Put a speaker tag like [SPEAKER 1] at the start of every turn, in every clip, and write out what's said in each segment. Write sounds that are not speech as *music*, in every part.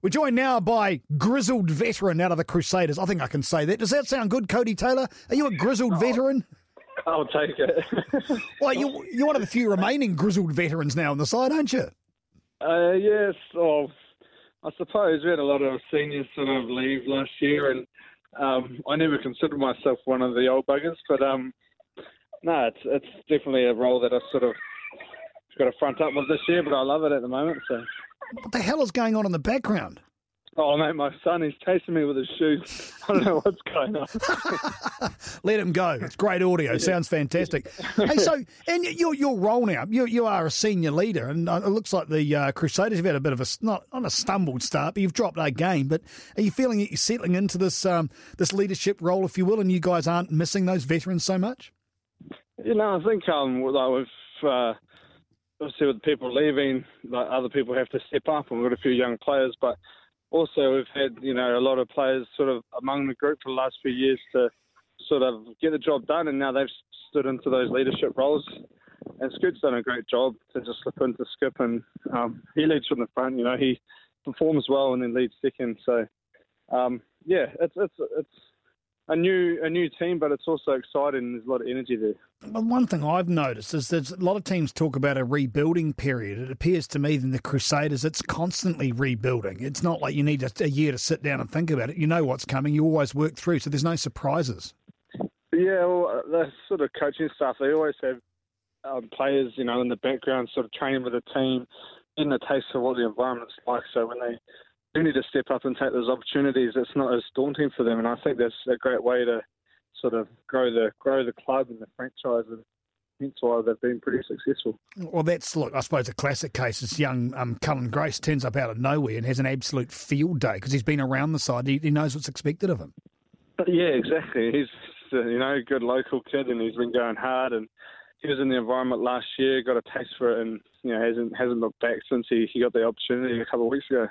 [SPEAKER 1] We're joined now by grizzled veteran out of the Crusaders. I think I can say that. Does that sound good, Codie Taylor? Are you a grizzled oh, veteran?
[SPEAKER 2] I'll take it. *laughs*
[SPEAKER 1] well, you, you're one of the few remaining grizzled veterans now on the side, aren't you?
[SPEAKER 2] Uh, yes. Well, I suppose we had a lot of seniors sort of leave last year, and um, I never considered myself one of the old buggers, but um, no, it's it's definitely a role that I sort of got to front up with this year, but I love it at the moment. So.
[SPEAKER 1] What the hell is going on in the background?
[SPEAKER 2] Oh, mate, my son is chasing me with his shoes. *laughs* I don't know what's going on. *laughs*
[SPEAKER 1] Let him go. It's great audio. Yeah. Sounds fantastic. hey, so, *laughs* and your, your role now, you, you are a senior leader, and uh, it looks like the uh, Crusaders have had a bit of a, not, not a stumbled start, but you've dropped a game. But are you feeling that you're settling into this, um, this leadership role, if you will, and you guys aren't missing those veterans so much?
[SPEAKER 2] You know, I think um, like with uh, obviously with people leaving, like other people have to step up, and we've got a few young players, but also we've had you know a lot of players sort of among the group for the last few years to sort of get the job done, and now they've stood into those leadership roles. And Scoot's done a great job to just slip into Skip, and um, he leads from the front. You know, he performs well and then leads second. So, um, yeah, it's it's it's a new a new team, but it's also exciting. And there's a lot of energy there.
[SPEAKER 1] Well, one thing I've noticed is that a lot of teams talk about a rebuilding period. It appears to me that the Crusaders, it's constantly rebuilding. It's not like you need a, a year to sit down and think about it. You know what's coming. You always work through, so there's no surprises.
[SPEAKER 2] Yeah, well, the sort of coaching staff, they always have um, players, you know, in the background, sort of training with the team, getting a taste of what the environment's like. So when they do need to step up and take those opportunities, it's not as daunting for them. And I think that's a great way to sort of grow the grow the club and the franchise. And hence why they've been pretty successful.
[SPEAKER 1] Well, that's look, I suppose a classic case is young um, Cullen Grace turns up out of nowhere and has an absolute field day because he's been around the side. He, he, knows what's expected of him.
[SPEAKER 2] Yeah, exactly. He's uh, you know a good local kid and he's been going hard and. He was in the environment last year, got a taste for it, and you know hasn't hasn't looked back since he, he got the opportunity a couple of weeks ago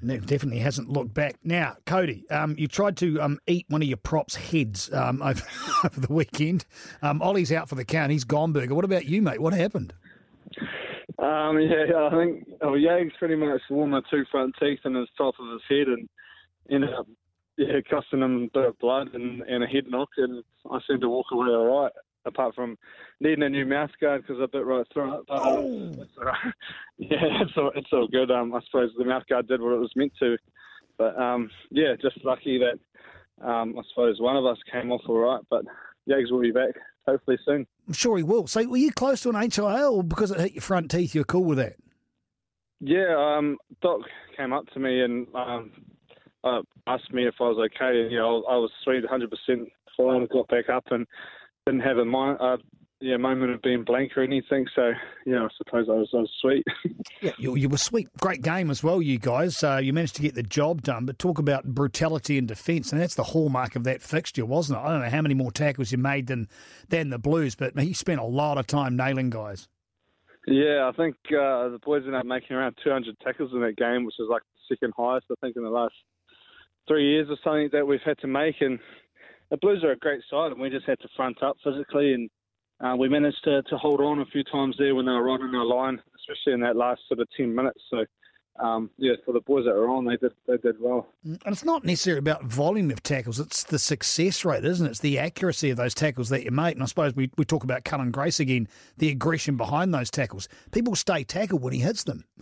[SPEAKER 1] definitely hasn't looked back. Now, Codie, um, you tried to um, eat one of your props' heads um, *laughs* over, over, the weekend. Um, Ollie's out for the count. He's gone burger. What about you, mate? What happened?
[SPEAKER 2] Um, yeah, I think oh, Yags pretty much won the two front teeth in his top of his head and ended up yeah, costing him a bit of blood and, and a head knock, and I seemed to walk away all right apart from needing a new mouth guard because I bit right through it. But, oh. *laughs* yeah, it's all, it's all good. Um, I suppose the mouth guard did what it was meant to. But um, yeah, just lucky that um, I suppose one of us came off all right. But Yags will be back hopefully soon.
[SPEAKER 1] I'm sure he will. So were you close to an HIA because it hit your front teeth? You're cool with that?
[SPEAKER 2] Yeah, um, Doc came up to me and um, uh, asked me if I was okay, and you know I was sweet, 100% fine. Got back up and didn't have a mi- uh, yeah, moment of being blank or anything. So, yeah, I suppose I was, I was sweet. *laughs*
[SPEAKER 1] yeah, you, you, were sweet. Great game as well, you guys. Uh, you managed to get the job done, but talk about brutality in defence, and that's the hallmark of that fixture, wasn't it? I don't know how many more tackles you made than, than the Blues, but he spent a lot of time nailing guys.
[SPEAKER 2] Yeah, I think uh, the boys ended up making around 200 tackles in that game, which is like the second highest, I think, in the last three years or something that we've had to make. And the Blues are a great side, and we just had to front up physically, and uh, we managed to, to hold on a few times there when they were right on our line, especially in that last sort of ten minutes. So. Um, yeah, for the boys that were on, they did they did well.
[SPEAKER 1] And it's not necessarily about volume of tackles; it's the success rate, isn't it? It's the accuracy of those tackles that you make. And I suppose we, we talk about Cullen Grace again, the aggression behind those tackles. People stay tackled when he hits them. *laughs*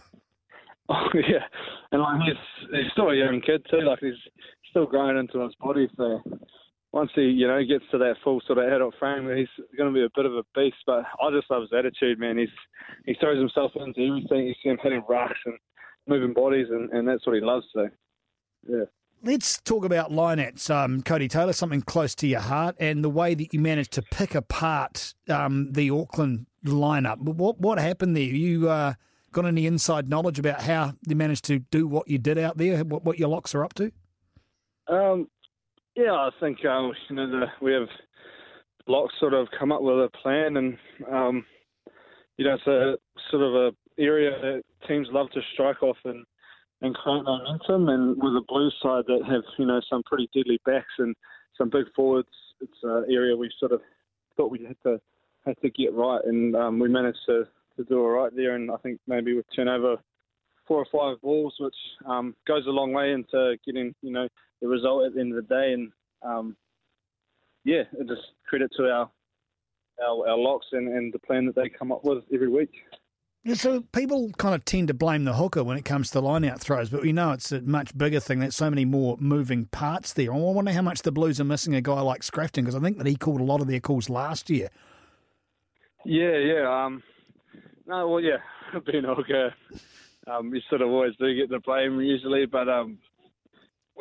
[SPEAKER 2] Oh yeah, and like he's he's still a young kid too. Like he's still growing into his body, so once he, you know, gets to that full sort of adult frame, he's going to be a bit of a beast. But I just love his attitude, man. He's he throws himself into everything. You see him hitting rucks and moving bodies, and, and that's what he loves. So, yeah.
[SPEAKER 1] Let's talk about lineouts, um, Codie Taylor, something close to your heart, and the way that you managed to pick apart um, the Auckland lineup. What what happened there? You uh, got any inside knowledge about how you managed to do what you did out there? What, what your locks are up to?
[SPEAKER 2] Um, yeah, I think um, you know the, we have blocks sort of come up with a plan, and um, you know it's a sort of a area that teams love to strike off and and create momentum. And with a blue side that have you know some pretty deadly backs and some big forwards, it's an area we sort of thought we had to had to get right, and um, we managed to to do all right there. And I think maybe with turnover four or five balls, which um, goes a long way into getting you know the result at the end of the day. And um, yeah, just credit to our our, our locks and, and the plan that they come up with every week.
[SPEAKER 1] So people kind of tend to blame the hooker when it comes to line-out throws, but we know it's a much bigger thing. There's so many more moving parts there. I wonder how much the Blues are missing a guy like Scrafton because I think that he called a lot of their calls last year.
[SPEAKER 2] Yeah, yeah. Um, no, well, yeah, *laughs* being a hooker, um, you sort of always do get the blame usually, but um,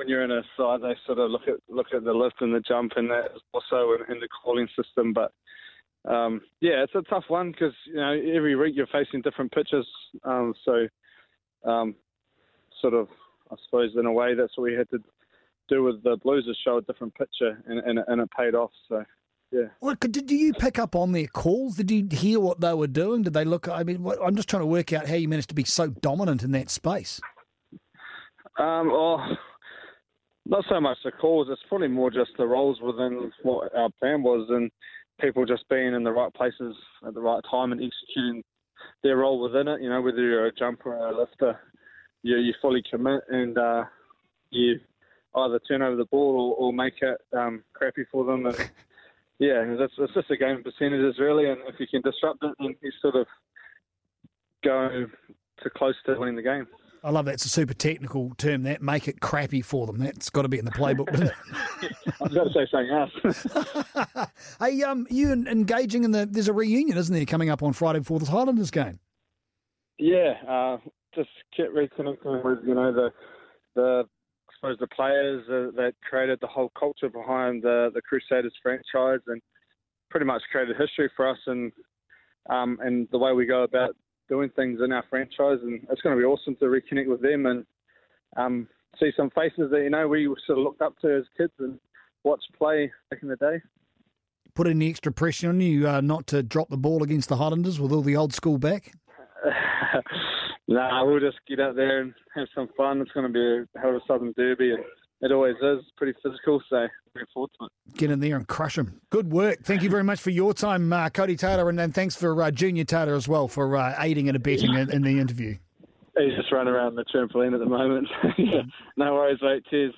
[SPEAKER 2] when you're in a side, they sort of look at look at the lift and the jump and that also in, in the calling system, but um, yeah, it's a tough one because you know every week you're facing different pitches. Um, so, um, sort of, I suppose in a way that's what we had to do with the Blues is show a different picture, and, and, and it paid off. So. Yeah.
[SPEAKER 1] Well, did you pick up on their calls? Did you hear what they were doing? Did they look? I mean, I'm just trying to work out how you managed to be so dominant in that space.
[SPEAKER 2] Um, well, not so much the calls. It's probably more just the roles within what our plan was, and people just being in the right places at the right time and executing their role within it. You know, whether you're a jumper or a lifter, you you fully commit and uh, you either turn over the ball or, or make it um, crappy for them. And *laughs* yeah, it's, it's just a game of percentages really. And if you can disrupt it, then you sort of go to close to winning the game.
[SPEAKER 1] I love that. It's a super technical term. That make it crappy for them. That's got to be in the playbook. *laughs*
[SPEAKER 2] I was going to say something
[SPEAKER 1] else. *laughs* hey, um, you engaging in the? There's a reunion, isn't there, coming up on Friday before the Highlanders game?
[SPEAKER 2] Yeah, uh, just kept reconnecting with you know the the I suppose the players uh, that created the whole culture behind the the Crusaders franchise and pretty much created history for us and um, and the way we go about doing things in our franchise, and it's going to be awesome to reconnect with them and um, see some faces that you know we sort of looked up to as kids and watched play back in the day.
[SPEAKER 1] Put any extra pressure on you uh, not to drop the ball against the Highlanders with all the old school back? *laughs*
[SPEAKER 2] nah, we'll just get out there and have some fun. It's going to be a hell of a Southern Derby, and it always is pretty physical. So looking forward to it.
[SPEAKER 1] Get in there and crush them. Good work. Thank you very much for your time, uh, Codie Taylor, and then thanks for uh, Junior Taylor as well for uh, aiding and abetting in, in the interview.
[SPEAKER 2] He's just running around the trampoline at the moment. *laughs* no worries, mate. Cheers.